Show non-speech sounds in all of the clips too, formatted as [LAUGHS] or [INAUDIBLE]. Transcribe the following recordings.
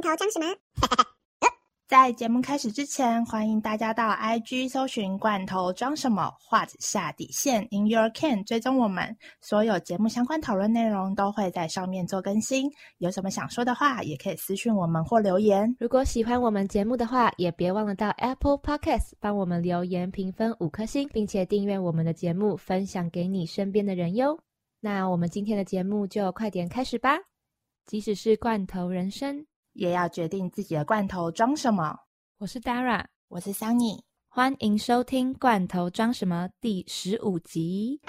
罐头装什么？[LAUGHS] 在节目开始之前，欢迎大家到 IG 搜寻“罐头装什么”画下底线 In Your Can，追踪我们所有节目相关讨论内容都会在上面做更新。有什么想说的话，也可以私讯我们或留言。如果喜欢我们节目的话，也别忘了到 Apple Podcast 帮我们留言评分五颗星，并且订阅我们的节目，分享给你身边的人哟。那我们今天的节目就快点开始吧！即使是罐头人生。也要决定自己的罐头装什么。我是 Dara，我是 Sunny，欢迎收听《罐头装什么》第十五集。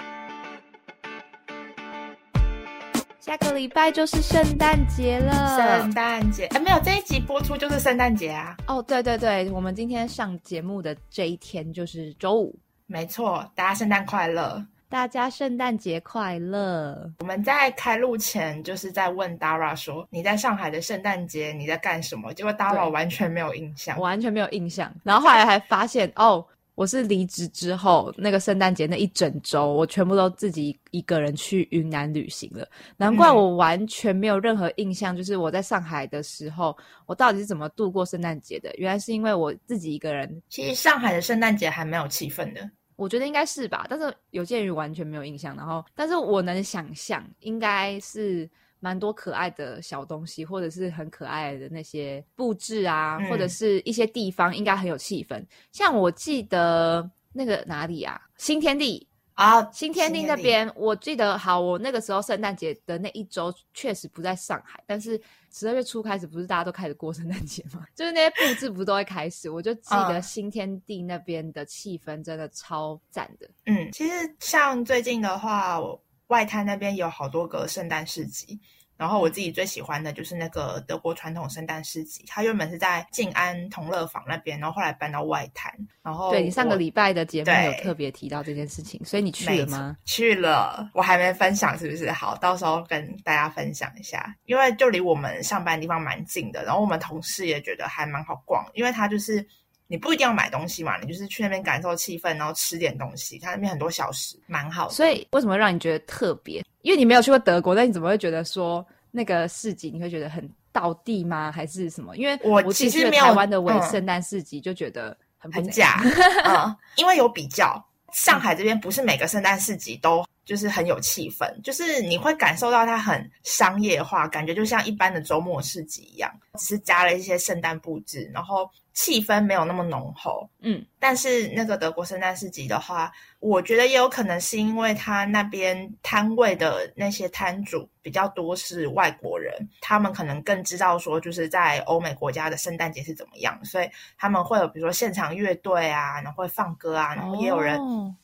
下个礼拜就是圣诞节了，圣诞节哎，没有这一集播出就是圣诞节啊。哦，对对对，我们今天上节目的这一天就是周五，没错，大家圣诞快乐。大家圣诞节快乐！我们在开录前就是在问 Dara 说：“你在上海的圣诞节你在干什么？”结果 Dara 完全没有印象，完全没有印象。然后后来还发现，哦，我是离职之后那个圣诞节那一整周，我全部都自己一个人去云南旅行了。难怪我完全没有任何印象，就是我在上海的时候，我到底是怎么度过圣诞节的？原来是因为我自己一个人。其实上海的圣诞节还蛮有气氛的。我觉得应该是吧，但是有鉴于完全没有印象，然后，但是我能想象应该是蛮多可爱的小东西，或者是很可爱的那些布置啊，或者是一些地方应该很有气氛。像我记得那个哪里啊，新天地。啊，新天地那边，我记得好，我那个时候圣诞节的那一周确实不在上海，但是十二月初开始，不是大家都开始过圣诞节吗？[LAUGHS] 就是那些布置不都会开始，我就记得新天地那边的气氛真的超赞的。嗯，其实像最近的话，外滩那边有好多个圣诞市集。然后我自己最喜欢的就是那个德国传统圣诞市集，它原本是在静安同乐坊那边，然后后来搬到外滩。然后对你上个礼拜的节目有特别提到这件事情，所以你去了吗？去了，我还没分享，是不是？好，到时候跟大家分享一下，因为就离我们上班地方蛮近的，然后我们同事也觉得还蛮好逛，因为它就是你不一定要买东西嘛，你就是去那边感受气氛，然后吃点东西，它那边很多小食，蛮好。所以为什么让你觉得特别？因为你没有去过德国，但你怎么会觉得说那个市集你会觉得很道地吗？还是什么？因为我其实没有台湾的伪圣诞市集，就觉得很很假啊。[LAUGHS] 因为有比较，上海这边不是每个圣诞市集都就是很有气氛，就是你会感受到它很商业化，感觉就像一般的周末市集一样，只是加了一些圣诞布置，然后。气氛没有那么浓厚，嗯，但是那个德国圣诞市集的话，我觉得也有可能是因为他那边摊位的那些摊主比较多是外国人，他们可能更知道说就是在欧美国家的圣诞节是怎么样，所以他们会有比如说现场乐队啊，然后会放歌啊，然后也有人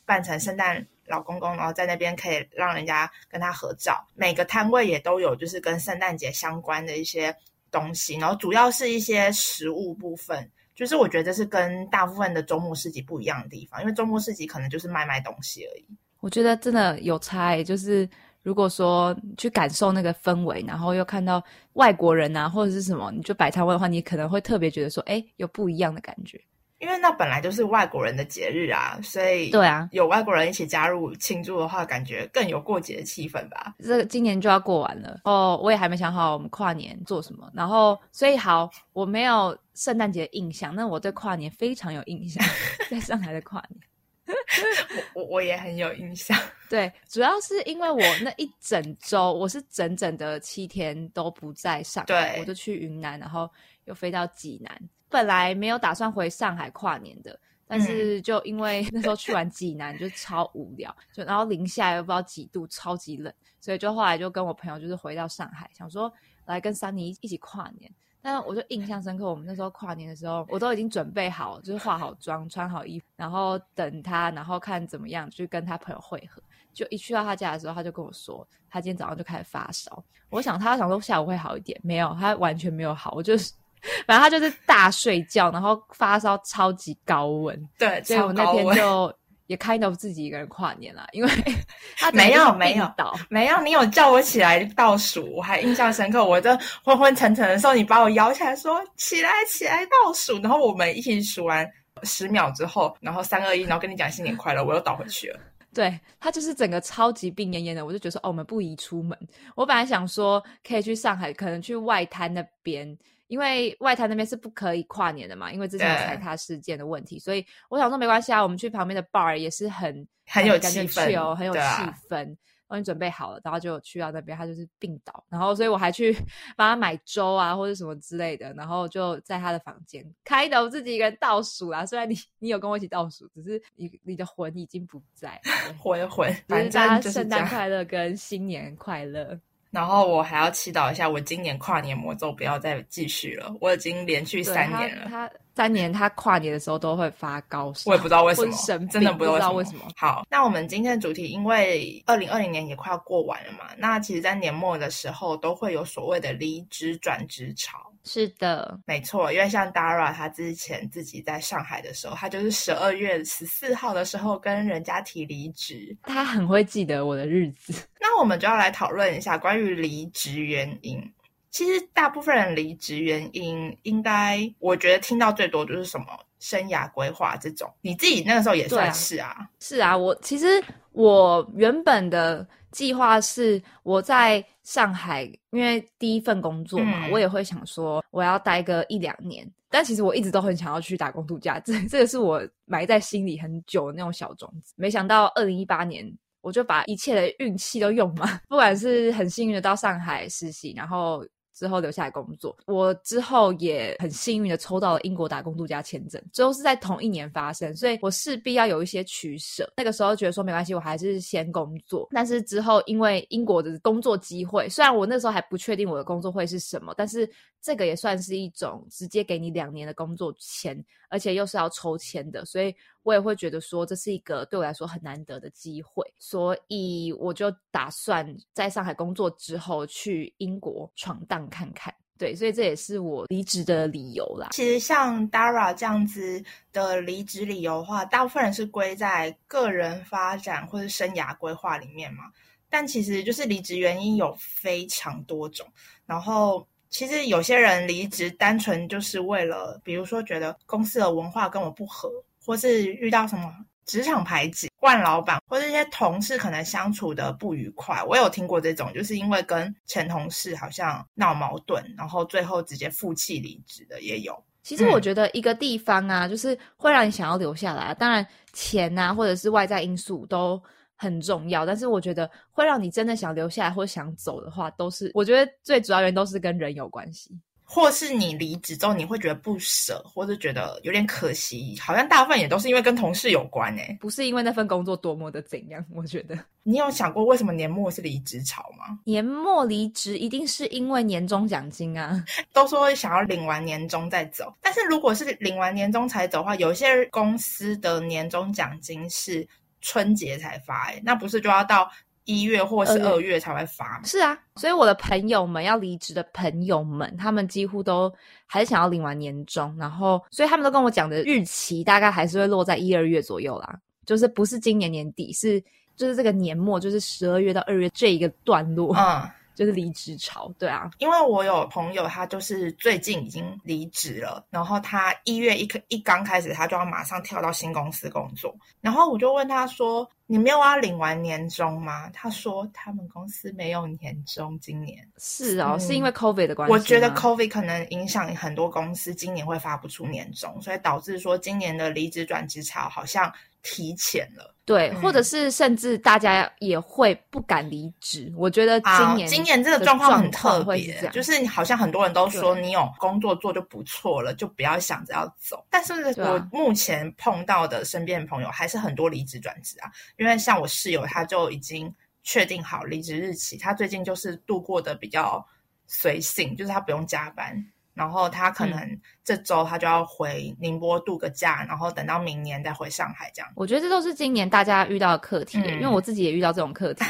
扮成圣诞老公公，然后在那边可以让人家跟他合照。每个摊位也都有就是跟圣诞节相关的一些东西，然后主要是一些食物部分。就是我觉得是跟大部分的周末市集不一样的地方，因为周末市集可能就是卖卖东西而已。我觉得真的有差，就是如果说去感受那个氛围，然后又看到外国人啊或者是什么，你就摆摊位的话，你可能会特别觉得说，哎，有不一样的感觉。因为那本来就是外国人的节日啊，所以对啊，有外国人一起加入庆祝的话，感觉更有过节的气氛吧。这今年就要过完了哦，我也还没想好我们跨年做什么。然后，所以好，我没有圣诞节印象，那我对跨年非常有印象，[LAUGHS] 在上海的跨年，[LAUGHS] 我我我也很有印象。[LAUGHS] 对，主要是因为我那一整周，我是整整的七天都不在上海，我就去云南，然后又飞到济南。本来没有打算回上海跨年的，但是就因为 [LAUGHS] 那时候去完济南就超无聊，就然后零下又不知道几度，超级冷，所以就后来就跟我朋友就是回到上海，想说来跟珊妮一起跨年。但我就印象深刻，我们那时候跨年的时候，我都已经准备好，就是化好妆、穿好衣服，然后等他，然后看怎么样去跟他朋友会合。就一去到他家的时候，他就跟我说，他今天早上就开始发烧。我想他想说下午会好一点，没有，他完全没有好，我就是。反正他就是大睡觉，然后发烧超级高温，对，所以我那天就也 kind of 自己一个人跨年了，因为 [LAUGHS] 他没有没有没有，你有叫我起来倒数，我还印象深刻。我这昏昏沉沉的时候，你把我摇起来说起来起来倒数，然后我们一起数完十秒之后，然后三二一，然后跟你讲新年快乐，我又倒回去了。[LAUGHS] 对他就是整个超级病恹恹的，我就觉得说哦，我们不宜出门。我本来想说可以去上海，可能去外滩那边。因为外滩那边是不可以跨年的嘛，因为之前有踩踏事件的问题，所以我想说没关系啊，我们去旁边的 bar 也是很很有气氛哦，很有气氛。帮你准备好了，然后就去到那边，他就是病倒，然后所以我还去 [LAUGHS] 帮他买粥啊或者什么之类的，然后就在他的房间开头，自己一个人倒数啦。虽然你你有跟我一起倒数，只是你你的魂已经不在，[LAUGHS] 魂魂，反正圣诞快乐跟新年快乐。然后我还要祈祷一下，我今年跨年魔咒不要再继续了。我已经连续三年了。他三年他跨年的时候都会发高烧，我也不知道为什么，真的不知道为什么。好，那我们今天的主题，因为二零二零年也快要过完了嘛，那其实，在年末的时候都会有所谓的离职转职潮。是的，没错，因为像 Dara 他之前自己在上海的时候，他就是十二月十四号的时候跟人家提离职，他很会记得我的日子。那我们就要来讨论一下关于离职原因。其实大部分人离职原因，应该我觉得听到最多就是什么生涯规划这种。你自己那个时候也算是啊，是啊，我其实我原本的。计划是我在上海，因为第一份工作嘛，我也会想说我要待个一两年。但其实我一直都很想要去打工度假，这这个是我埋在心里很久的那种小种子。没想到二零一八年，我就把一切的运气都用满，不管是很幸运的到上海实习，然后。之后留下来工作，我之后也很幸运的抽到了英国打工度假签证，最后是在同一年发生，所以我势必要有一些取舍。那个时候觉得说没关系，我还是先工作。但是之后因为英国的工作机会，虽然我那时候还不确定我的工作会是什么，但是这个也算是一种直接给你两年的工作签，而且又是要抽签的，所以。我也会觉得说这是一个对我来说很难得的机会，所以我就打算在上海工作之后去英国闯荡看看。对，所以这也是我离职的理由啦。其实像 Dara 这样子的离职理由的话，大部分人是归在个人发展或者生涯规划里面嘛。但其实就是离职原因有非常多种，然后其实有些人离职单纯就是为了，比如说觉得公司的文化跟我不合。或是遇到什么职场排挤、惯老板，或者一些同事可能相处的不愉快，我有听过这种，就是因为跟前同事好像闹矛盾，然后最后直接负气离职的也有。其实我觉得一个地方啊，就是会让你想要留下来，当然钱啊，或者是外在因素都很重要，但是我觉得会让你真的想留下来或想走的话，都是我觉得最主要原因都是跟人有关系。或是你离职之后，你会觉得不舍，或者觉得有点可惜，好像大部分也都是因为跟同事有关诶，不是因为那份工作多么的怎样。我觉得你有想过为什么年末是离职潮吗？年末离职一定是因为年终奖金啊，[LAUGHS] 都说想要领完年终再走，但是如果是领完年终才走的话，有些公司的年终奖金是春节才发，诶，那不是就要到？一月或是二月才会发，是啊，所以我的朋友们要离职的朋友们，他们几乎都还是想要领完年终，然后，所以他们都跟我讲的日期大概还是会落在一二月左右啦，就是不是今年年底，是就是这个年末，就是十二月到二月这一个段落，嗯。就是离职潮，对啊，因为我有朋友，他就是最近已经离职了，然后他一月一一刚开始，他就要马上跳到新公司工作，然后我就问他说：“你没有要领完年终吗？”他说：“他们公司没有年终，今年是哦，是因为 COVID 的关系。”我觉得 COVID 可能影响很多公司，今年会发不出年终，所以导致说今年的离职转职潮好像提前了。对，或者是甚至大家也会不敢离职。我觉得今年今年这个状况很特别，就是好像很多人都说你有工作做就不错了，就不要想着要走。但是我目前碰到的身边的朋友还是很多离职转职啊，因为像我室友他就已经确定好离职日期，他最近就是度过的比较随性，就是他不用加班。然后他可能这周他就要回宁波度个假，然后等到明年再回上海这样。我觉得这都是今年大家遇到的课题，因为我自己也遇到这种课题。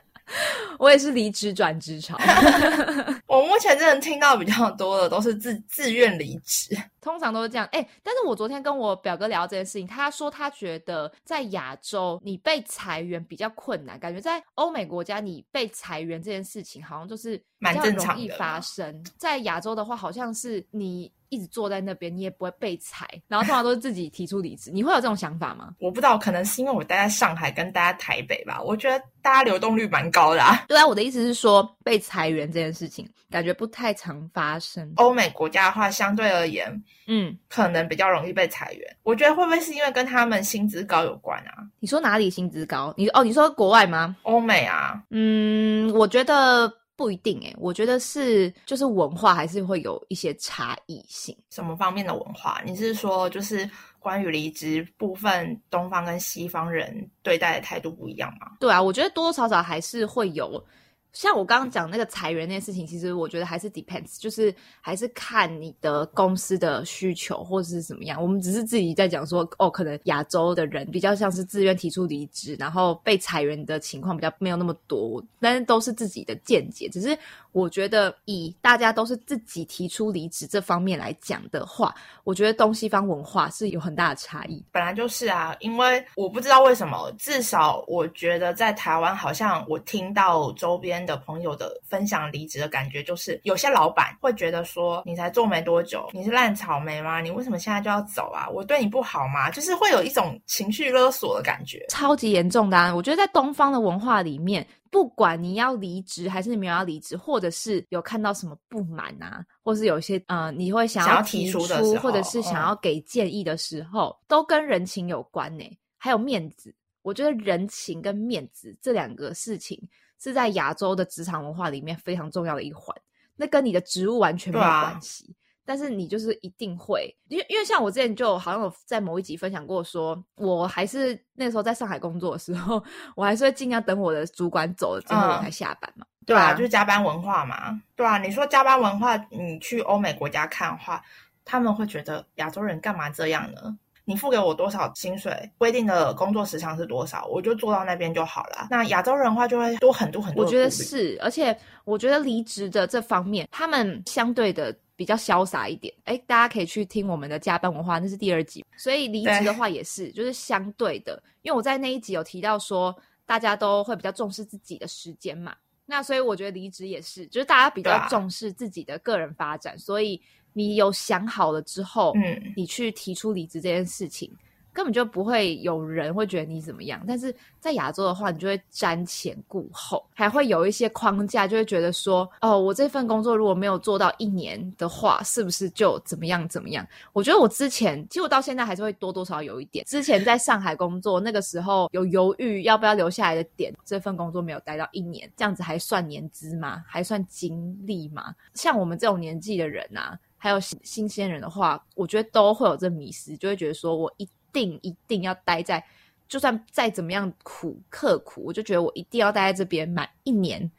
[LAUGHS] 我也是离职转职潮。[LAUGHS] 我目前真的听到比较多的都是自自愿离职，通常都是这样。哎，但是我昨天跟我表哥聊这件事情，他说他觉得在亚洲你被裁员比较困难，感觉在欧美国家你被裁员这件事情好像就是蛮正常的发生。在亚洲的话，好像是你。一直坐在那边，你也不会被裁，然后通常都是自己提出离职。你会有这种想法吗？我不知道，可能是因为我待在上海跟待在台北吧。我觉得大家流动率蛮高的啊。对啊，我的意思是说，被裁员这件事情，感觉不太常发生。欧美国家的话，相对而言，嗯，可能比较容易被裁员。我觉得会不会是因为跟他们薪资高有关啊？你说哪里薪资高？你哦，你说国外吗？欧美啊？嗯，我觉得不一定诶，我觉得是就是文化还是会有一些差异性。什么方面的文化？你是说就是？关于离职部分，东方跟西方人对待的态度不一样吗？对啊，我觉得多多少少还是会有。像我刚刚讲那个裁员那件事情，其实我觉得还是 depends，就是还是看你的公司的需求或者是怎么样。我们只是自己在讲说，哦，可能亚洲的人比较像是自愿提出离职，然后被裁员的情况比较没有那么多，但是都是自己的见解。只是我觉得以大家都是自己提出离职这方面来讲的话，我觉得东西方文化是有很大的差异。本来就是啊，因为我不知道为什么，至少我觉得在台湾好像我听到周边。的朋友的分享离职的感觉，就是有些老板会觉得说，你才做没多久，你是烂草莓吗？你为什么现在就要走啊？我对你不好吗？就是会有一种情绪勒索的感觉，超级严重的。啊。我觉得在东方的文化里面，不管你要离职还是你没有要离职，或者是有看到什么不满啊，或是有些呃，你会想要提出，或者是想要给建议的时候，都跟人情有关呢，还有面子。我觉得人情跟面子这两个事情。是在亚洲的职场文化里面非常重要的一环，那跟你的职务完全没有关系，但是你就是一定会，因为因为像我之前就好像有在某一集分享过，说我还是那时候在上海工作的时候，我还是会尽量等我的主管走了之后我才下班嘛，对啊，就是加班文化嘛，对啊，你说加班文化，你去欧美国家看的话，他们会觉得亚洲人干嘛这样呢？你付给我多少薪水，规定的工作时长是多少，我就做到那边就好了。那亚洲人的话就会多很多很多。我觉得是，而且我觉得离职的这方面，他们相对的比较潇洒一点。哎，大家可以去听我们的加班文化，那是第二集。所以离职的话也是，就是相对的，因为我在那一集有提到说，大家都会比较重视自己的时间嘛。那所以我觉得离职也是，就是大家比较重视自己的个人发展，所以。你有想好了之后，嗯，你去提出离职这件事情，根本就不会有人会觉得你怎么样。但是在亚洲的话，你就会瞻前顾后，还会有一些框架，就会觉得说，哦，我这份工作如果没有做到一年的话，是不是就怎么样怎么样？我觉得我之前，其实我到现在还是会多多少少有一点。之前在上海工作那个时候，有犹豫要不要留下来的点，这份工作没有待到一年，这样子还算年资吗？还算经历吗？像我们这种年纪的人啊。还有新新鲜人的话，我觉得都会有这迷失，就会觉得说我一定一定要待在，就算再怎么样苦刻苦，我就觉得我一定要待在这边满一年。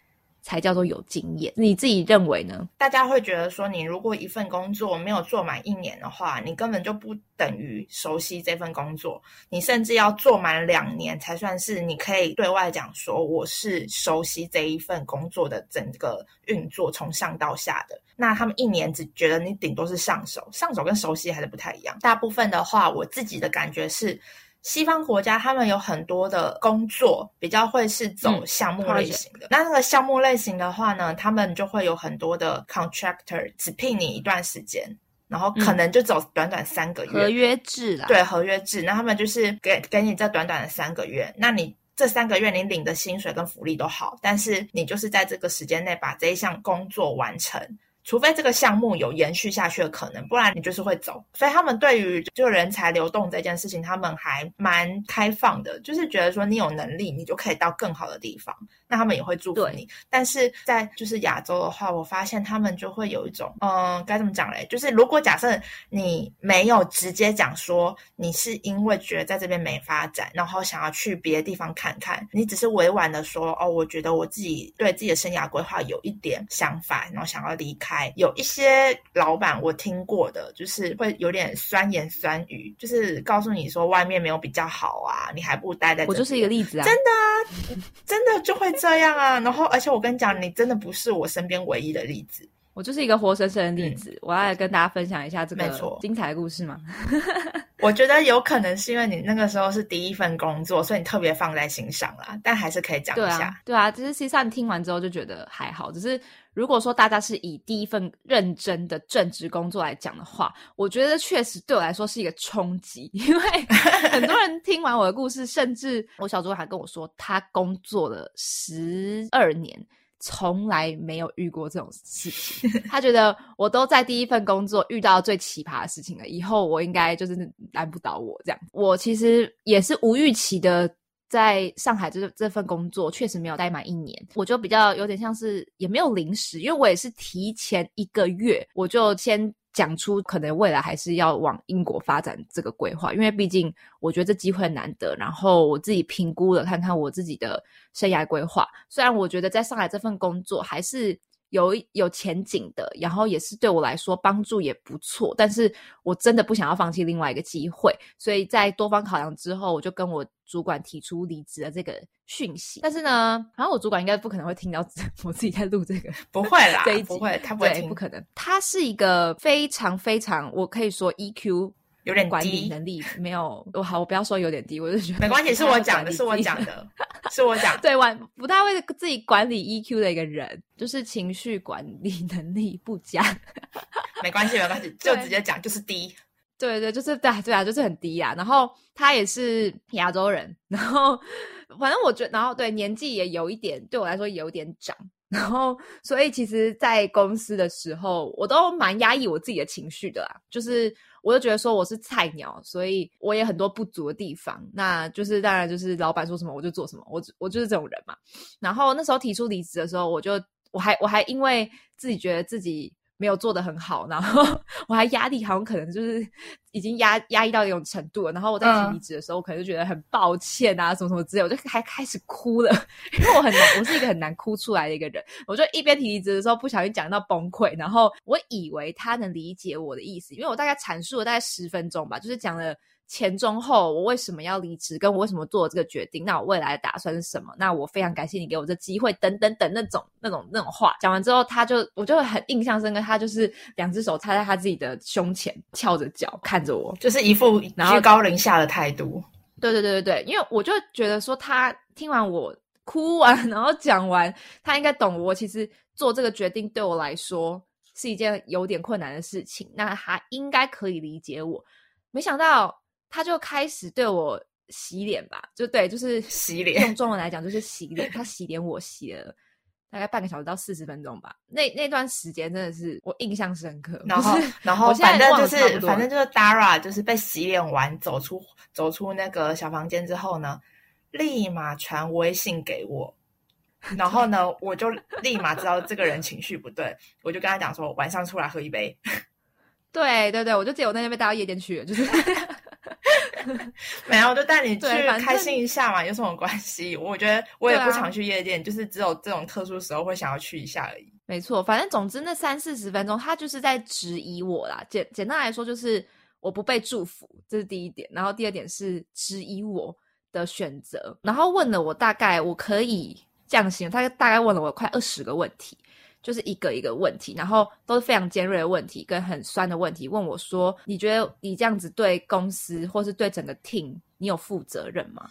才叫做有经验，你自己认为呢？大家会觉得说，你如果一份工作没有做满一年的话，你根本就不等于熟悉这份工作。你甚至要做满两年，才算是你可以对外讲说我是熟悉这一份工作的整个运作，从上到下的。那他们一年只觉得你顶多是上手，上手跟熟悉还是不太一样。大部分的话，我自己的感觉是。西方国家他们有很多的工作比较会是走项目类型的，那那个项目类型的话呢，他们就会有很多的 contractor 只聘你一段时间，然后可能就走短短三个月。合约制啦。对，合约制，那他们就是给给你这短短的三个月，那你这三个月你领的薪水跟福利都好，但是你就是在这个时间内把这一项工作完成。除非这个项目有延续下去的可能，不然你就是会走。所以他们对于就人才流动这件事情，他们还蛮开放的，就是觉得说你有能力，你就可以到更好的地方。那他们也会祝福你，但是在就是亚洲的话，我发现他们就会有一种，嗯，该怎么讲嘞？就是如果假设你没有直接讲说你是因为觉得在这边没发展，然后想要去别的地方看看，你只是委婉的说，哦，我觉得我自己对自己的生涯规划有一点想法，然后想要离开。有一些老板我听过的，就是会有点酸言酸语，就是告诉你说外面没有比较好啊，你还不如待在。我就是一个例子啊，真的啊，真的就会。这样啊，然后而且我跟你讲，你真的不是我身边唯一的例子，我就是一个活生生的例子。我要来跟大家分享一下这个精彩的故事吗？[LAUGHS] 我觉得有可能是因为你那个时候是第一份工作，所以你特别放在心上啦。但还是可以讲一下，对啊，只是实际上听完之后就觉得还好。只是如果说大家是以第一份认真的正职工作来讲的话，我觉得确实对我来说是一个冲击，[LAUGHS] 因为很多人听完我的故事，甚至我小主管还跟我说，他工作了十二年从来没有遇过这种事情。[LAUGHS] 他觉得我都在第一份工作遇到最奇葩的事情了，以后我应该就是难不倒我这样。我其实也是无预期的。在上海这这份工作确实没有待满一年，我就比较有点像是也没有临时，因为我也是提前一个月我就先讲出可能未来还是要往英国发展这个规划，因为毕竟我觉得这机会难得，然后我自己评估了看看我自己的生涯规划，虽然我觉得在上海这份工作还是。有有前景的，然后也是对我来说帮助也不错，但是我真的不想要放弃另外一个机会，所以在多方考量之后，我就跟我主管提出离职的这个讯息。但是呢，然后我主管应该不可能会听到 [LAUGHS] 我自己在录这个，不会啦，不会，他不会听，不可能。他是一个非常非常，我可以说 EQ。有点管理能力没有，我好，我不要说有点低，我就觉得没关系，是我讲的，是我讲的，是我讲，对，管不太会自己管理 EQ 的一个人，就是情绪管理能力不佳。没关系，没关系，[LAUGHS] 就直接讲，就是低。对对，就是对对啊，就是很低啊。然后他也是亚洲人，然后 [LAUGHS] 反正我觉得，然后对年纪也有一点，对我来说有点长。然后，所以其实，在公司的时候，我都蛮压抑我自己的情绪的啦。就是，我就觉得说我是菜鸟，所以我也很多不足的地方。那就是，当然就是老板说什么我就做什么，我我就是这种人嘛。然后那时候提出离职的时候，我就我还我还因为自己觉得自己。没有做的很好，然后 [LAUGHS] 我还压力好像可能就是已经压压抑到一种程度了。然后我在提离职的时候，我可能就觉得很抱歉啊，什么什么之类，我就还开始哭了，[LAUGHS] 因为我很难，我是一个很难哭出来的一个人。我就一边提离职的时候，不小心讲到崩溃，然后我以为他能理解我的意思，因为我大概阐述了大概十分钟吧，就是讲了。前中后，我为什么要离职？跟我为什么做这个决定？那我未来的打算是什么？那我非常感谢你给我这机会，等等等那种那种那种话讲完之后，他就我就很印象深刻。他就是两只手插在他自己的胸前，翘着脚看着我，就是一副居高临下的态度。对对对对对，因为我就觉得说，他听完我哭完，[LAUGHS] 然后讲完，他应该懂我。其实做这个决定对我来说是一件有点困难的事情，那他应该可以理解我。没想到。他就开始对我洗脸吧，就对，就是洗脸。用中文来讲就是洗脸。他洗脸，我洗了大概半个小时到四十分钟吧。那那段时间真的是我印象深刻。然后，然后反正就是，反正就是 Dara 就是被洗脸完走出走出那个小房间之后呢，立马传微信给我。[LAUGHS] 然后呢，我就立马知道这个人情绪不对，我就跟他讲说晚上出来喝一杯。[LAUGHS] 对对对，我就记得我那天被带到夜店去了，就是。[LAUGHS] [LAUGHS] 没有，就带你去开心一下嘛，有什么关系？我觉得 [LAUGHS] 我也不常去夜店，就是只有这种特殊时候会想要去一下而已。没错，反正总之那三四十分钟，他就是在质疑我啦。简简单来说，就是我不被祝福，这是第一点。然后第二点是质疑我的选择，然后问了我大概我可以这样形容，他大概问了我快二十个问题。就是一个一个问题，然后都是非常尖锐的问题，跟很酸的问题。问我说：“你觉得你这样子对公司或是对整个 team，你有负责任吗？”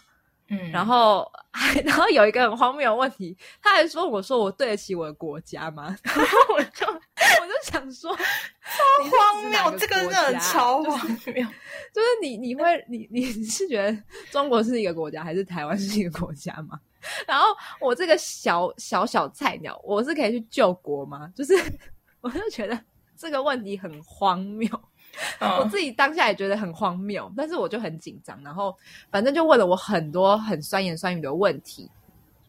嗯，然后还 [LAUGHS] 然后有一个很荒谬的问题，他还说：“我说我对得起我的国家吗？” [LAUGHS] 然后我就我就想说，超荒谬，这个真的超荒谬。就是你你会你你是觉得中国是一个国家，还是台湾是一个国家吗？[LAUGHS] 然后我这个小小小菜鸟，我是可以去救国吗？就是 [LAUGHS] 我就觉得这个问题很荒谬，我自己当下也觉得很荒谬，但是我就很紧张，然后反正就问了我很多很酸言酸语的问题，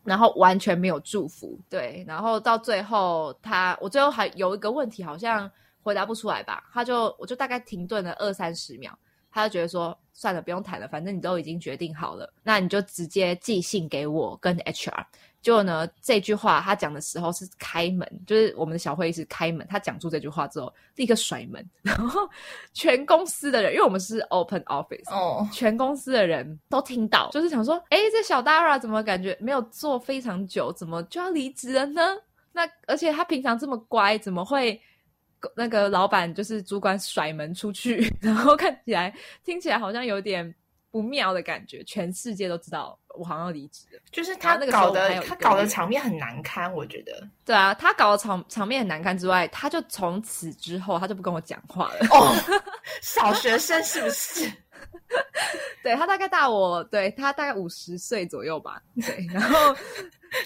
然后完全没有祝福，对，然后到最后他我最后还有一个问题好像回答不出来吧，他就我就大概停顿了二三十秒。他就觉得说，算了，不用谈了，反正你都已经决定好了，那你就直接寄信给我跟 HR。结果呢，这句话他讲的时候是开门，就是我们的小会议室开门，他讲出这句话之后，立刻甩门，然后全公司的人，因为我们是 open office，哦，全公司的人都听到，就是想说，哎，这小 Dara 怎么感觉没有做非常久，怎么就要离职了呢？那而且他平常这么乖，怎么会？那个老板就是主管甩门出去，[LAUGHS] 然后看起来听起来好像有点不妙的感觉。全世界都知道我好像要离职了，就是他那个搞的，他搞的场面很难堪，我觉得。对啊，他搞的场场面很难堪之外，他就从此之后他就不跟我讲话了。哦，[LAUGHS] 小学生是不是？[LAUGHS] 对他大概大我，对他大概五十岁左右吧。对，然后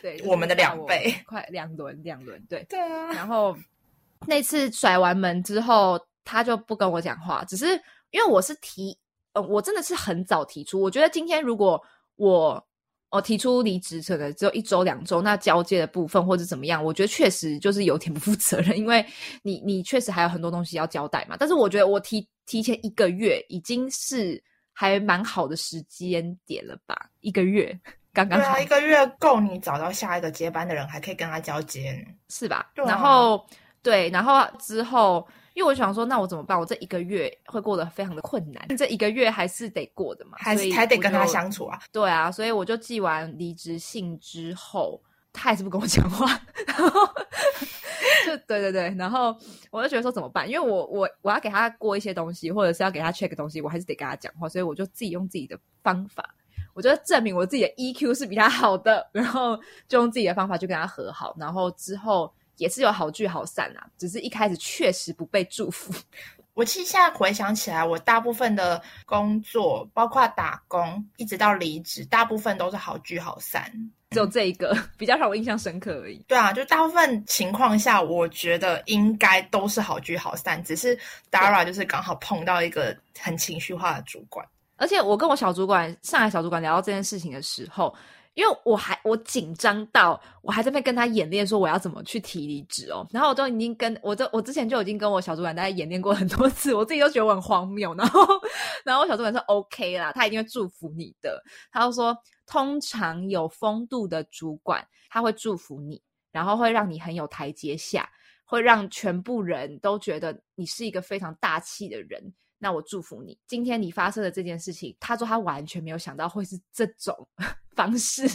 对，我们的两倍，快两轮两轮，对对啊。然后那次甩完门之后，他就不跟我讲话，只是因为我是提，呃，我真的是很早提出，我觉得今天如果我。我提出离职，可能只有一周两周，那交接的部分或者怎么样，我觉得确实就是有点不负责任，因为你你确实还有很多东西要交代嘛。但是我觉得我提提前一个月已经是还蛮好的时间点了吧？一个月刚刚好，一个月够你找到下一个接班的人，还可以跟他交接，是吧？然后对，然后之后。因为我想说，那我怎么办？我这一个月会过得非常的困难，这一个月还是得过的嘛，还是还得跟他相处啊。对啊，所以我就寄完离职信之后，他还是不跟我讲话，然后就对对对，然后我就觉得说怎么办？因为我我我要给他过一些东西，或者是要给他 check 东西，我还是得跟他讲话，所以我就自己用自己的方法，我觉得证明我自己的 EQ 是比他好的，然后就用自己的方法去跟他和好，然后之后。也是有好聚好散啊，只是一开始确实不被祝福。[LAUGHS] 我其实现在回想起来，我大部分的工作，包括打工，一直到离职，大部分都是好聚好散，只有这一个 [LAUGHS] 比较让我印象深刻而已。对啊，就大部分情况下，我觉得应该都是好聚好散，只是 Dara 就是刚好碰到一个很情绪化的主管。而且我跟我小主管上海小主管聊到这件事情的时候。因为我还我紧张到我还在那跟他演练说我要怎么去提离职哦，然后我都已经跟我都我之前就已经跟我小主管大家演练过很多次，我自己都觉得我很荒谬，然后然后我小主管说 OK 啦，他一定会祝福你的，他就说通常有风度的主管他会祝福你，然后会让你很有台阶下，会让全部人都觉得你是一个非常大气的人。那我祝福你，今天你发生的这件事情，他说他完全没有想到会是这种 [LAUGHS] 方式，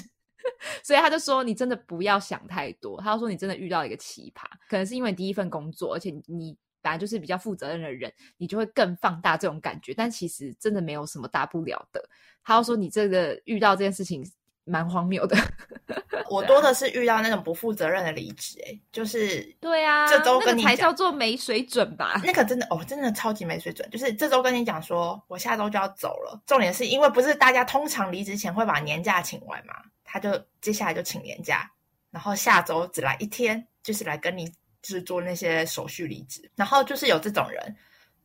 所以他就说你真的不要想太多。他说你真的遇到一个奇葩，可能是因为第一份工作，而且你本来就是比较负责任的人，你就会更放大这种感觉。但其实真的没有什么大不了的。他说你这个遇到这件事情。蛮荒谬的，[LAUGHS] 我多的是遇到那种不负责任的离职，哎，就是对啊，这周跟你才叫做没水准吧？那个真的哦，真的超级没水准。就是这周跟你讲说，我下周就要走了。重点是因为不是大家通常离职前会把年假请完嘛，他就接下来就请年假，然后下周只来一天，就是来跟你就是做那些手续离职。然后就是有这种人，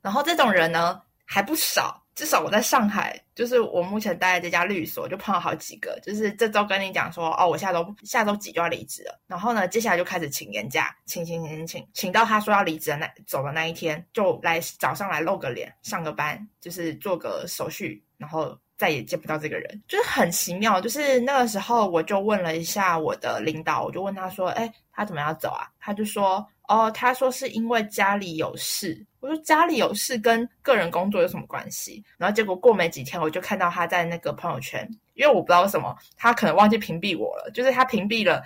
然后这种人呢还不少。至少我在上海，就是我目前待的这家律所，就碰到好几个。就是这周跟你讲说，哦，我下周下周几就要离职了。然后呢，接下来就开始请年假，请请请请请，到他说要离职的那走的那一天，就来早上来露个脸，上个班，就是做个手续，然后再也见不到这个人，就是很奇妙。就是那个时候，我就问了一下我的领导，我就问他说，哎，他怎么要走啊？他就说。哦，他说是因为家里有事。我说家里有事跟个人工作有什么关系？然后结果过没几天，我就看到他在那个朋友圈，因为我不知道为什么，他可能忘记屏蔽我了，就是他屏蔽了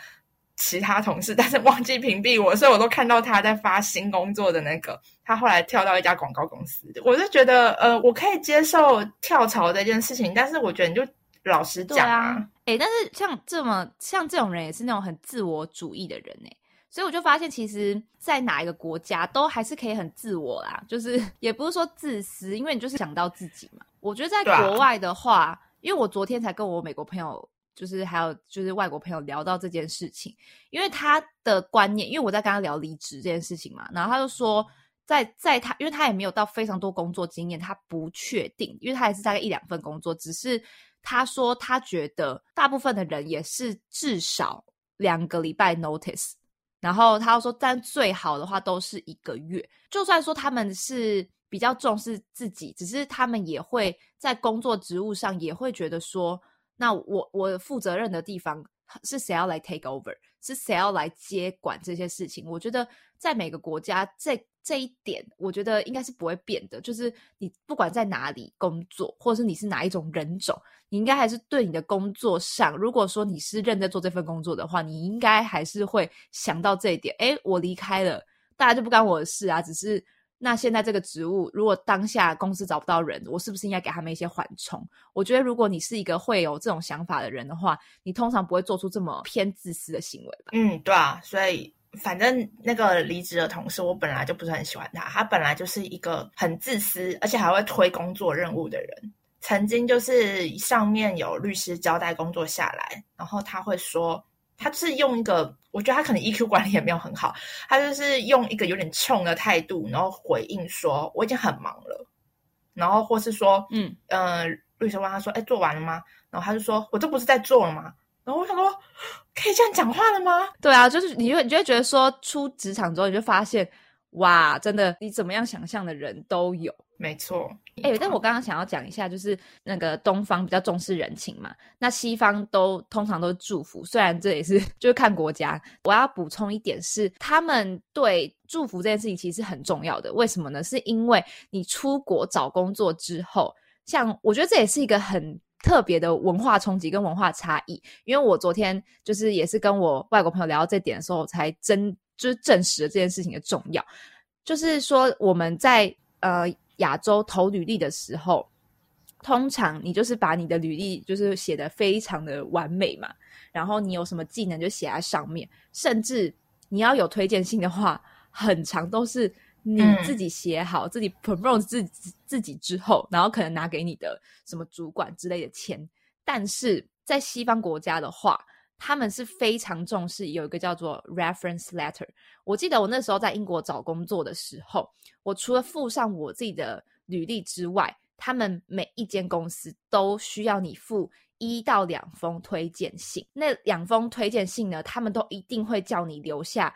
其他同事，[LAUGHS] 但是忘记屏蔽我，所以我都看到他在发新工作的那个。他后来跳到一家广告公司，我就觉得，呃，我可以接受跳槽这件事情，但是我觉得你就老实讲啊，哎，但是像这么像这种人，也是那种很自我主义的人哎。所以我就发现，其实，在哪一个国家都还是可以很自我啦，就是 [LAUGHS] 也不是说自私，因为你就是想到自己嘛。我觉得在国外的话，因为我昨天才跟我美国朋友，就是还有就是外国朋友聊到这件事情，因为他的观念，因为我在跟他聊离职这件事情嘛，然后他就说，在在他，因为他也没有到非常多工作经验，他不确定，因为他也是大概一两份工作，只是他说他觉得大部分的人也是至少两个礼拜 notice。然后他说，但最好的话都是一个月。就算说他们是比较重视自己，只是他们也会在工作职务上也会觉得说，那我我负责任的地方是谁要来 take over，是谁要来接管这些事情？我觉得在每个国家这。这一点我觉得应该是不会变的，就是你不管在哪里工作，或者是你是哪一种人种，你应该还是对你的工作上，如果说你是认真做这份工作的话，你应该还是会想到这一点。哎，我离开了，大家就不干我的事啊。只是那现在这个职务，如果当下公司找不到人，我是不是应该给他们一些缓冲？我觉得如果你是一个会有这种想法的人的话，你通常不会做出这么偏自私的行为吧？嗯，对啊，所以。反正那个离职的同事，我本来就不是很喜欢他。他本来就是一个很自私，而且还会推工作任务的人。曾经就是上面有律师交代工作下来，然后他会说：“他是用一个，我觉得他可能 EQ 管理也没有很好，他就是用一个有点冲的态度，然后回应说我已经很忙了，然后或是说，嗯呃，律师问他说，哎，做完了吗？然后他就说，我这不是在做了吗？然后我想说，可以这样讲话了吗？对啊，就是你就你就会觉得说，出职场之后你就发现。哇，真的，你怎么样想象的人都有，没错。哎，但我刚刚想要讲一下，就是那个东方比较重视人情嘛，那西方都通常都是祝福，虽然这也是 [LAUGHS] 就是看国家。我要补充一点是，他们对祝福这件事情其实很重要的。为什么呢？是因为你出国找工作之后，像我觉得这也是一个很特别的文化冲击跟文化差异。因为我昨天就是也是跟我外国朋友聊到这点的时候，才真。就是证实了这件事情的重要，就是说我们在呃亚洲投履历的时候，通常你就是把你的履历就是写的非常的完美嘛，然后你有什么技能就写在上面，甚至你要有推荐信的话，很长都是你自己写好，自己 promote 自己自己之后，然后可能拿给你的什么主管之类的签。但是在西方国家的话，他们是非常重视有一个叫做 reference letter。我记得我那时候在英国找工作的时候，我除了附上我自己的履历之外，他们每一间公司都需要你附一到两封推荐信。那两封推荐信呢，他们都一定会叫你留下。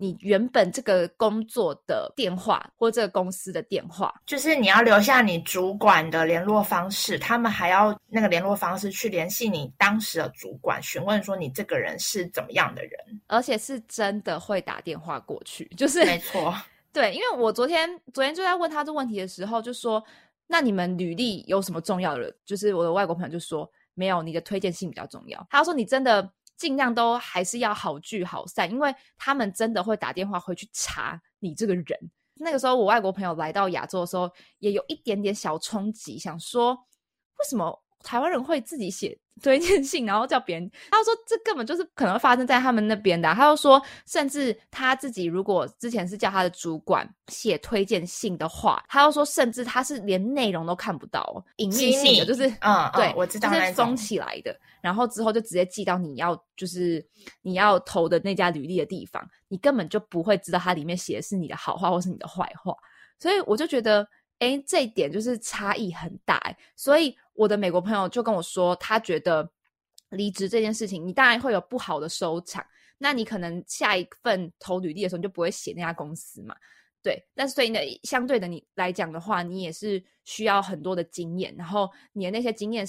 你原本这个工作的电话或这个公司的电话，就是你要留下你主管的联络方式，他们还要那个联络方式去联系你当时的主管，询问说你这个人是怎么样的人，而且是真的会打电话过去，就是没错，[LAUGHS] 对，因为我昨天昨天就在问他这问题的时候，就说那你们履历有什么重要的？就是我的外国朋友就说没有，你的推荐信比较重要。他说你真的。尽量都还是要好聚好散，因为他们真的会打电话回去查你这个人。那个时候，我外国朋友来到亚洲的时候，也有一点点小冲击，想说为什么台湾人会自己写。推荐信，然后叫别人。他说这根本就是可能会发生在他们那边的。他又说，甚至他自己如果之前是叫他的主管写推荐信的话，他又说，甚至他是连内容都看不到，隐秘性的，就是嗯，[LAUGHS] 对，我知道，就是封起来的。然后之后就直接寄到你要就是你要投的那家履历的地方，你根本就不会知道它里面写的是你的好话或是你的坏话。所以我就觉得。哎，这一点就是差异很大所以我的美国朋友就跟我说，他觉得离职这件事情，你当然会有不好的收场。那你可能下一份投履历的时候，你就不会写那家公司嘛？对。但所以呢，相对的你来讲的话，你也是需要很多的经验。然后你的那些经验，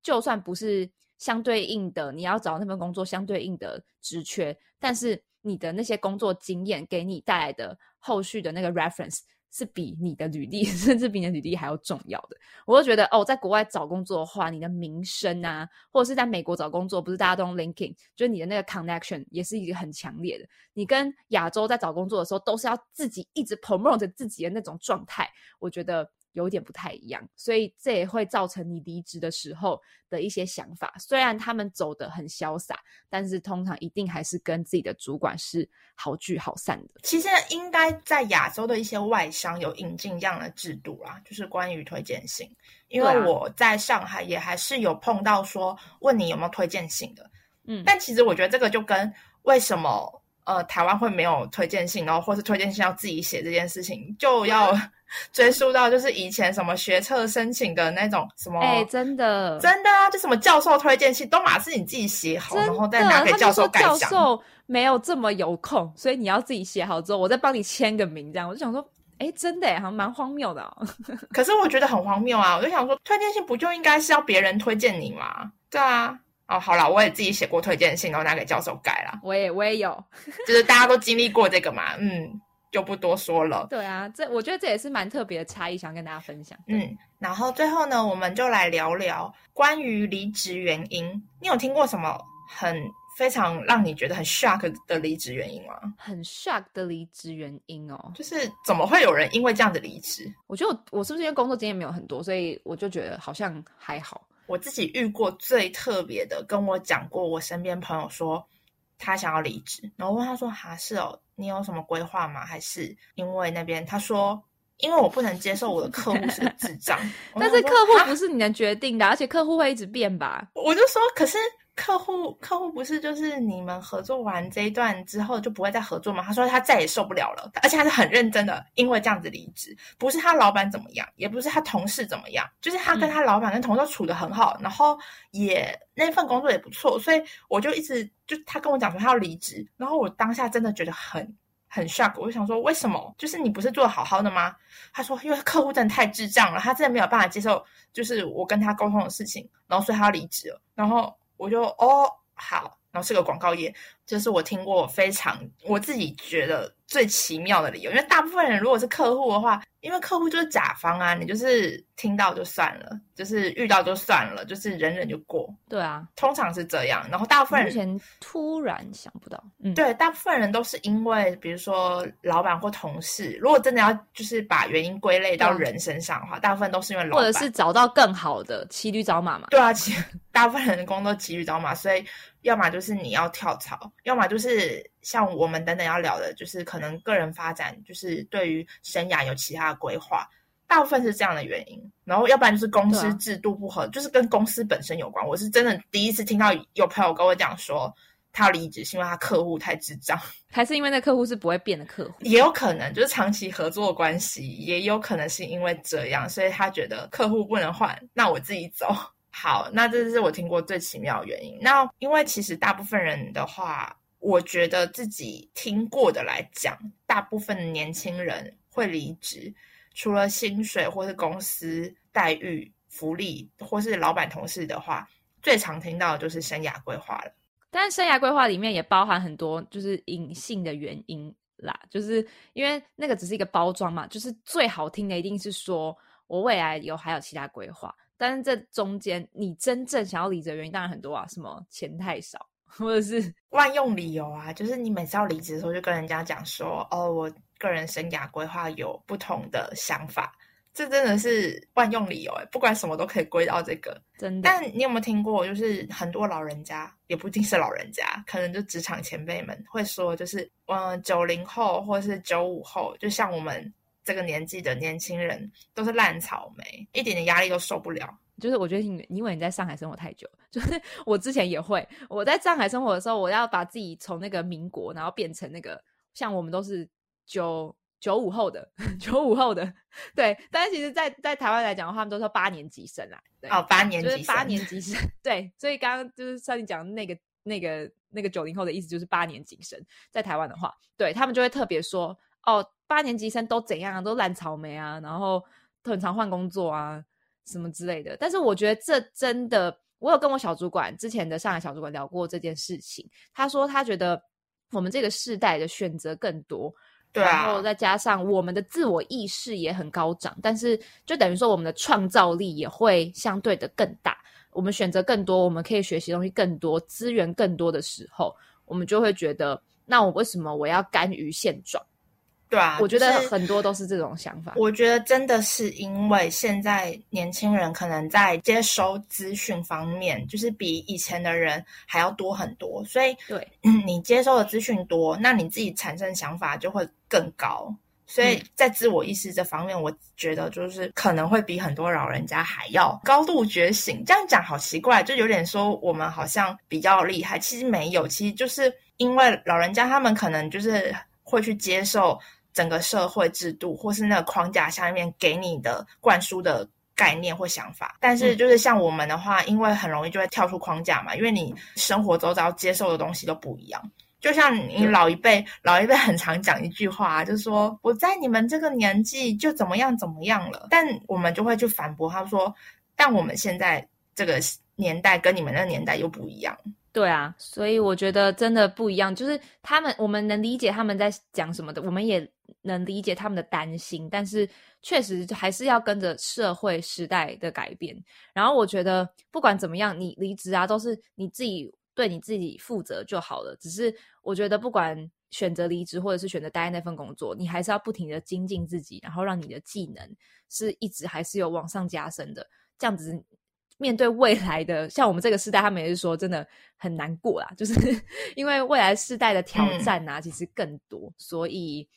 就算不是相对应的，你要找那份工作相对应的职缺，但是你的那些工作经验给你带来的后续的那个 reference。是比你的履历，[LAUGHS] 甚至比你的履历还要重要的。我就觉得，哦，在国外找工作的话，你的名声啊，或者是在美国找工作，不是大家都用 LinkedIn，就是你的那个 connection 也是一个很强烈的。你跟亚洲在找工作的时候，都是要自己一直 promote 自己的那种状态。我觉得。有点不太一样，所以这也会造成你离职的时候的一些想法。虽然他们走得很潇洒，但是通常一定还是跟自己的主管是好聚好散的。其实应该在亚洲的一些外商有引进这样的制度啦，就是关于推荐信。因为我在上海也还是有碰到说问你有没有推荐信的，嗯，但其实我觉得这个就跟为什么呃台湾会没有推荐信，然后或是推荐信要自己写这件事情就要。[LAUGHS] 追溯到就是以前什么学测申请的那种什么，哎，真的真的啊，就什么教授推荐信都马是你自己写好，然后再拿给教授盖章。教授没有这么有空，所以你要自己写好之后，我再帮你签个名，这样我就想说，哎，真的好像蛮荒谬的。[LAUGHS] 可是我觉得很荒谬啊，我就想说，推荐信不就应该是要别人推荐你吗？对啊，哦，好了，我也自己写过推荐信，然后拿给教授改了。我也我也有，[LAUGHS] 就是大家都经历过这个嘛，嗯。就不多说了。对啊，这我觉得这也是蛮特别的差异，想跟大家分享。嗯，然后最后呢，我们就来聊聊关于离职原因。你有听过什么很非常让你觉得很 shock 的离职原因吗？很 shock 的离职原因哦，就是怎么会有人因为这样子离职？我觉得我我是不是因为工作经验没有很多，所以我就觉得好像还好。我自己遇过最特别的，跟我讲过，我身边朋友说。他想要离职，然后问他说：“哈，是哦，你有什么规划吗？还是因为那边？”他说：“因为我不能接受我的客户是智障。[LAUGHS] ”但是客户不是你能决定的，而且客户会一直变吧？我就说：“可是客户客户不是就是你们合作完这一段之后就不会再合作吗？他说他再也受不了了，而且他是很认真的，因为这样子离职，不是他老板怎么样，也不是他同事怎么样，就是他跟他老板跟同事处的很好，然后也那份工作也不错，所以我就一直就他跟我讲说他要离职，然后我当下真的觉得很很 shock，我就想说为什么？就是你不是做的好好的吗？他说因为客户真的太智障了，他真的没有办法接受就是我跟他沟通的事情，然后所以他要离职了，然后。我就哦好，然后是个广告页，这是我听过非常我自己觉得最奇妙的理由，因为大部分人如果是客户的话。因为客户就是甲方啊，你就是听到就算了，就是遇到就算了，就是忍忍就过。对啊，通常是这样。然后大部分人突然想不到，嗯，对，大部分人都是因为，比如说老板或同事，如果真的要就是把原因归类到人身上的话，大部分都是因为老板，或者是找到更好的骑驴找马嘛。对啊，其 [LAUGHS] 大部分人的工作骑驴找马，所以要么就是你要跳槽，要么就是像我们等等要聊的，就是可能个人发展，就是对于生涯有其他的。规划大部分是这样的原因，然后要不然就是公司制度不合，就是跟公司本身有关。我是真的第一次听到有朋友跟我讲说，他要离职是因为他客户太智障，[LAUGHS] 还是因为那客户是不会变的客户？也有可能就是长期合作关系，也有可能是因为这样，所以他觉得客户不能换，那我自己走。好，那这是我听过最奇妙的原因。那因为其实大部分人的话，我觉得自己听过的来讲，大部分年轻人会离职。除了薪水或是公司待遇、福利，或是老板同事的话，最常听到的就是生涯规划了。但是生涯规划里面也包含很多就是隐性的原因啦，就是因为那个只是一个包装嘛。就是最好听的一定是说我未来有还有其他规划，但是这中间你真正想要离职的原因当然很多啊，什么钱太少，或者是 [LAUGHS] 万用理由啊，就是你每次要离职的时候就跟人家讲说哦我。个人生涯规划有不同的想法，这真的是万用理由哎！不管什么都可以归到这个，真的。但你有没有听过，就是很多老人家，也不一定是老人家，可能就职场前辈们会说，就是嗯，九零后或者是九五后，就像我们这个年纪的年轻人，都是烂草莓，一点点压力都受不了。就是我觉得你，因为你在上海生活太久，[LAUGHS] 就是我之前也会，我在上海生活的时候，我要把自己从那个民国，然后变成那个像我们都是。九九五后的，[LAUGHS] 九五后的，对，但是其实，在在台湾来讲的话，他们都说八年级生啊，哦，八年级，八年级生，[LAUGHS] 对，所以刚刚就是像你讲那个那个那个九零后的意思，就是八年级生，在台湾的话，对他们就会特别说，哦，八年级生都怎样，都烂草莓啊，然后很常换工作啊，什么之类的。但是我觉得这真的，我有跟我小主管之前的上海小主管聊过这件事情，他说他觉得我们这个世代的选择更多。然后再加上我们的自我意识也很高涨，但是就等于说我们的创造力也会相对的更大。我们选择更多，我们可以学习东西更多，资源更多的时候，我们就会觉得，那我为什么我要甘于现状？对啊，我觉得很多都是这种想法。我觉得真的是因为现在年轻人可能在接收资讯方面，就是比以前的人还要多很多，所以对，[CLEARS THROAT] 你接收的资讯多，那你自己产生想法就会更高。所以在自我意识这方面，我觉得就是可能会比很多老人家还要高度觉醒。这样讲好奇怪，就有点说我们好像比较厉害，其实没有，其实就是因为老人家他们可能就是会去接受。整个社会制度或是那个框架下面给你的灌输的概念或想法，但是就是像我们的话，因为很容易就会跳出框架嘛，因为你生活周遭接受的东西都不一样。就像你老一辈，老一辈很常讲一句话，就是说我在你们这个年纪就怎么样怎么样了，但我们就会去反驳他说，但我们现在这个年代跟你们那个年代又不一样。对啊，所以我觉得真的不一样，就是他们我们能理解他们在讲什么的，我们也能理解他们的担心，但是确实还是要跟着社会时代的改变。然后我觉得不管怎么样，你离职啊，都是你自己对你自己负责就好了。只是我觉得不管选择离职或者是选择待在那份工作，你还是要不停的精进自己，然后让你的技能是一直还是有往上加深的，这样子。面对未来的，像我们这个时代，他们也是说真的很难过啦，就是 [LAUGHS] 因为未来世代的挑战啊，其实更多，所以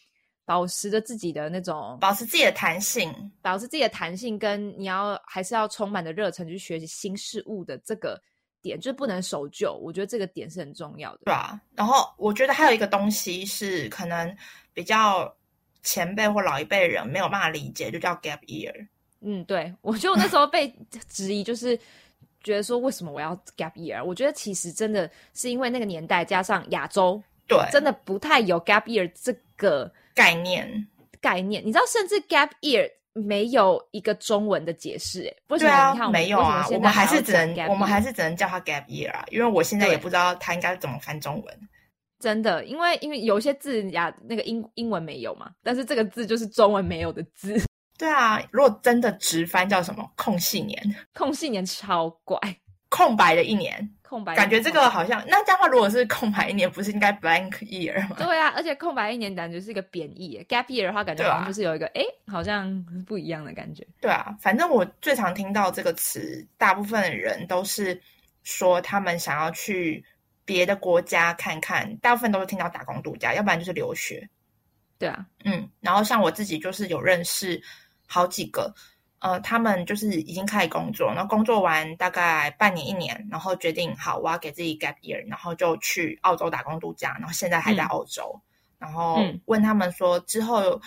保持着自己的那种，保持自己的弹性，保持自己的弹性，跟你要还是要充满的热忱去学习新事物的这个点，就是不能守旧。我觉得这个点是很重要的，对啊。然后我觉得还有一个东西是可能比较前辈或老一辈人没有办法理解，就叫 gap year。嗯，对，我觉得我那时候被质疑，就是觉得说为什么我要 gap year？我觉得其实真的是因为那个年代加上亚洲，对，真的不太有 gap year 这个概念概念。你知道，甚至 gap year 没有一个中文的解释，哎，为什么？你看，没有啊，我们还是只能我们还是只能叫它 gap year 啊，因为我现在也不知道它应该怎么翻中文。真的，因为因为有一些字呀，那个英英文没有嘛，但是这个字就是中文没有的字。对啊，如果真的直翻叫什么空隙年？[LAUGHS] 空隙年超怪，空白的一年，空白。感觉这个好像那这样话，如果是空白一年，不是应该 blank year 吗？对啊，而且空白一年感觉是一个贬义，gap year 的话感觉好像就是有一个哎，好像不一样的感觉。对啊，反正我最常听到这个词，大部分的人都是说他们想要去别的国家看看，大部分都是听到打工度假，要不然就是留学。对啊，嗯，然后像我自己就是有认识。好几个，呃，他们就是已经开始工作，然后工作完大概半年一年，然后决定好我要给自己 gap year，然后就去澳洲打工度假，然后现在还在澳洲，然后问他们说之后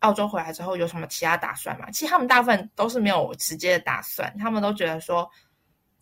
澳洲回来之后有什么其他打算吗？其实他们大部分都是没有直接的打算，他们都觉得说，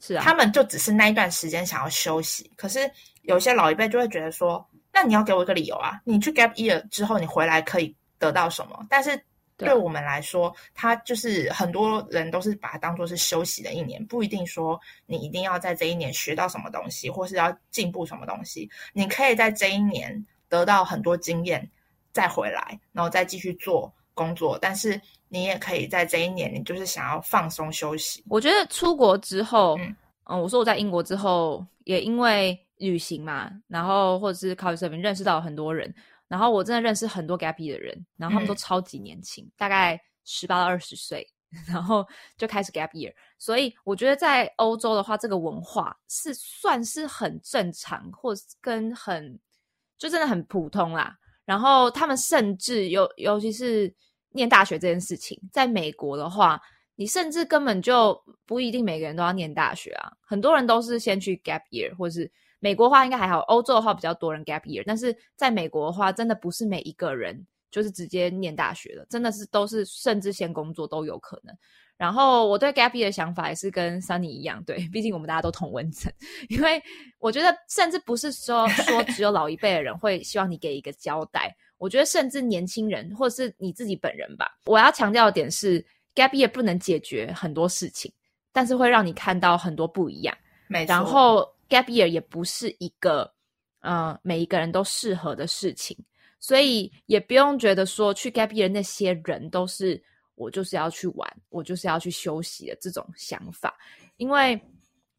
是啊，他们就只是那一段时间想要休息。可是有些老一辈就会觉得说，那你要给我一个理由啊，你去 gap year 之后你回来可以得到什么？但是。对我们来说，他就是很多人都是把它当做是休息的一年，不一定说你一定要在这一年学到什么东西，或是要进步什么东西。你可以在这一年得到很多经验，再回来，然后再继续做工作。但是你也可以在这一年，你就是想要放松休息。我觉得出国之后，嗯，我说我在英国之后，也因为旅行嘛，然后或者是考试这边认识到很多人。然后我真的认识很多 gap year 的人，然后他们都超级年轻，大概十八到二十岁，[LAUGHS] 然后就开始 gap year。所以我觉得在欧洲的话，这个文化是算是很正常，或跟很就真的很普通啦。然后他们甚至尤尤其是念大学这件事情，在美国的话，你甚至根本就不一定每个人都要念大学啊，很多人都是先去 gap year，或是。美国话应该还好，欧洲的话比较多人 gap year，但是在美国的话，真的不是每一个人就是直接念大学的，真的是都是甚至先工作都有可能。然后我对 gap year 的想法也是跟 Sunny 一样，对，[LAUGHS] 毕竟我们大家都同文层，[LAUGHS] 因为我觉得甚至不是说说只有老一辈的人会希望你给一个交代，我觉得甚至年轻人或者是你自己本人吧，我要强调的点是 gap year 不能解决很多事情，但是会让你看到很多不一样。然后。Gap year 也不是一个，呃，每一个人都适合的事情，所以也不用觉得说去 gap year 那些人都是我就是要去玩，我就是要去休息的这种想法，因为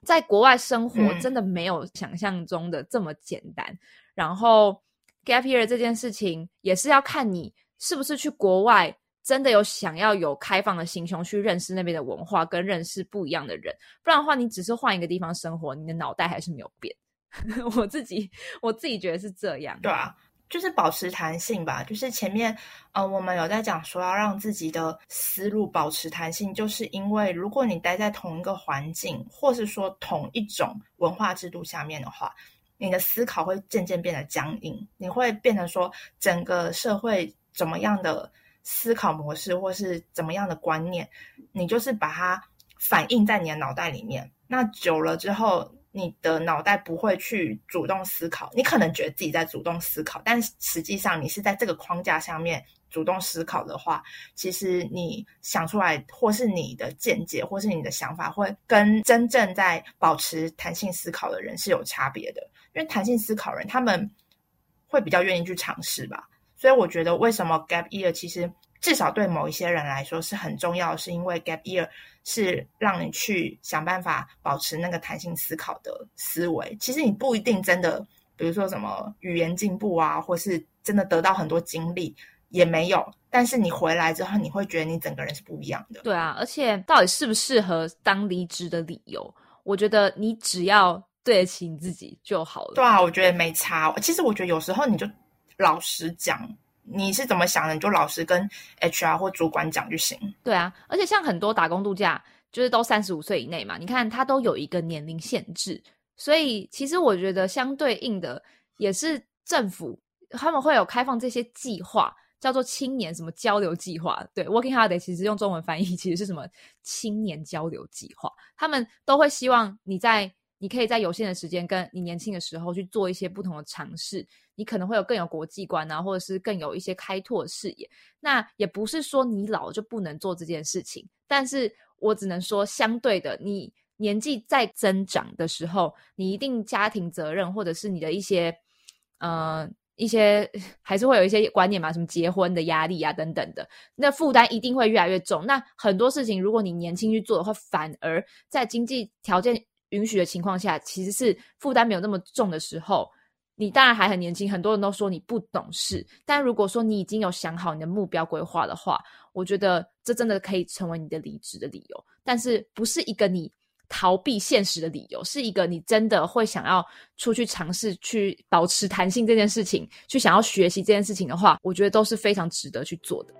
在国外生活真的没有想象中的这么简单。然后 gap year 这件事情也是要看你是不是去国外。真的有想要有开放的心胸去认识那边的文化，跟认识不一样的人，不然的话，你只是换一个地方生活，你的脑袋还是没有变。[LAUGHS] 我自己我自己觉得是这样。对啊，就是保持弹性吧。就是前面呃，我们有在讲说要让自己的思路保持弹性，就是因为如果你待在同一个环境，或是说同一种文化制度下面的话，你的思考会渐渐变得僵硬，你会变成说整个社会怎么样的。思考模式或是怎么样的观念，你就是把它反映在你的脑袋里面。那久了之后，你的脑袋不会去主动思考。你可能觉得自己在主动思考，但实际上你是在这个框架下面主动思考的话，其实你想出来或是你的见解或是你的想法，会跟真正在保持弹性思考的人是有差别的。因为弹性思考人，他们会比较愿意去尝试吧。所以我觉得，为什么 gap year 其实至少对某一些人来说是很重要，是因为 gap year 是让你去想办法保持那个弹性思考的思维。其实你不一定真的，比如说什么语言进步啊，或是真的得到很多经历，也没有。但是你回来之后，你会觉得你整个人是不一样的。对啊，而且到底适不适合当离职的理由，我觉得你只要对得起你自己就好了。对啊，我觉得没差。其实我觉得有时候你就。老实讲，你是怎么想的，你就老实跟 HR 或主管讲就行。对啊，而且像很多打工度假，就是都三十五岁以内嘛。你看他都有一个年龄限制，所以其实我觉得相对应的也是政府他们会有开放这些计划，叫做青年什么交流计划。对，Working Holiday 其实用中文翻译其实是什么青年交流计划，他们都会希望你在。你可以在有限的时间，跟你年轻的时候去做一些不同的尝试，你可能会有更有国际观啊，或者是更有一些开拓视野。那也不是说你老就不能做这件事情，但是我只能说，相对的，你年纪在增长的时候，你一定家庭责任或者是你的一些，呃，一些 [LAUGHS] 还是会有一些观念嘛，什么结婚的压力啊等等的，那负担一定会越来越重。那很多事情，如果你年轻去做的话，反而在经济条件。允许的情况下，其实是负担没有那么重的时候，你当然还很年轻。很多人都说你不懂事，但如果说你已经有想好你的目标规划的话，我觉得这真的可以成为你的离职的理由。但是不是一个你逃避现实的理由，是一个你真的会想要出去尝试、去保持弹性这件事情，去想要学习这件事情的话，我觉得都是非常值得去做的。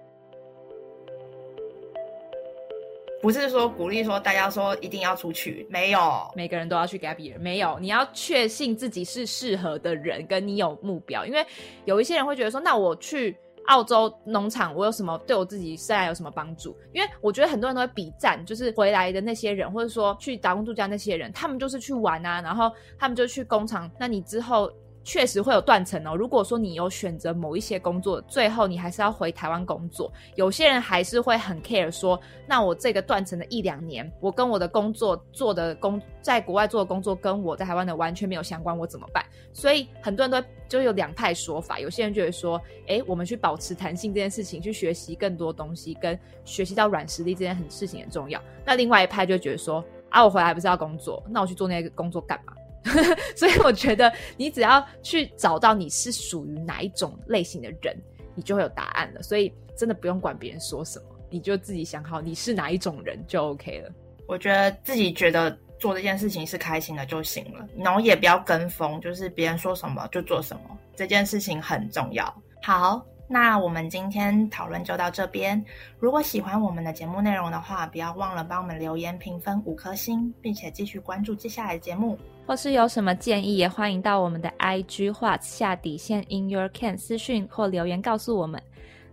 不是说鼓励说大家说一定要出去，没有，每个人都要去 gap year，没有，你要确信自己是适合的人，跟你有目标。因为有一些人会觉得说，那我去澳洲农场，我有什么对我自己未来有什么帮助？因为我觉得很多人都会比赞，就是回来的那些人，或者说去打工度假那些人，他们就是去玩啊，然后他们就去工厂，那你之后。确实会有断层哦。如果说你有选择某一些工作，最后你还是要回台湾工作，有些人还是会很 care 说，那我这个断层的一两年，我跟我的工作做的工，在国外做的工作跟我在台湾的完全没有相关，我怎么办？所以很多人都就有两派说法，有些人觉得说，哎，我们去保持弹性这件事情，去学习更多东西，跟学习到软实力这件很事情很重要。那另外一派就觉得说，啊，我回来不是要工作，那我去做那个工作干嘛？[LAUGHS] 所以我觉得，你只要去找到你是属于哪一种类型的人，你就会有答案了。所以真的不用管别人说什么，你就自己想好你是哪一种人就 OK 了。我觉得自己觉得做这件事情是开心的就行了，然后也不要跟风，就是别人说什么就做什么，这件事情很重要。好。那我们今天讨论就到这边。如果喜欢我们的节目内容的话，不要忘了帮我们留言评分五颗星，并且继续关注接下来的节目。或是有什么建议，也欢迎到我们的 IG 画下底线 In Your Can 私讯或留言告诉我们。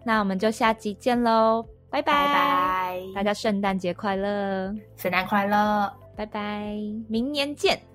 那我们就下集见喽，拜拜！大家圣诞节快乐，圣诞快乐，拜拜，明年见。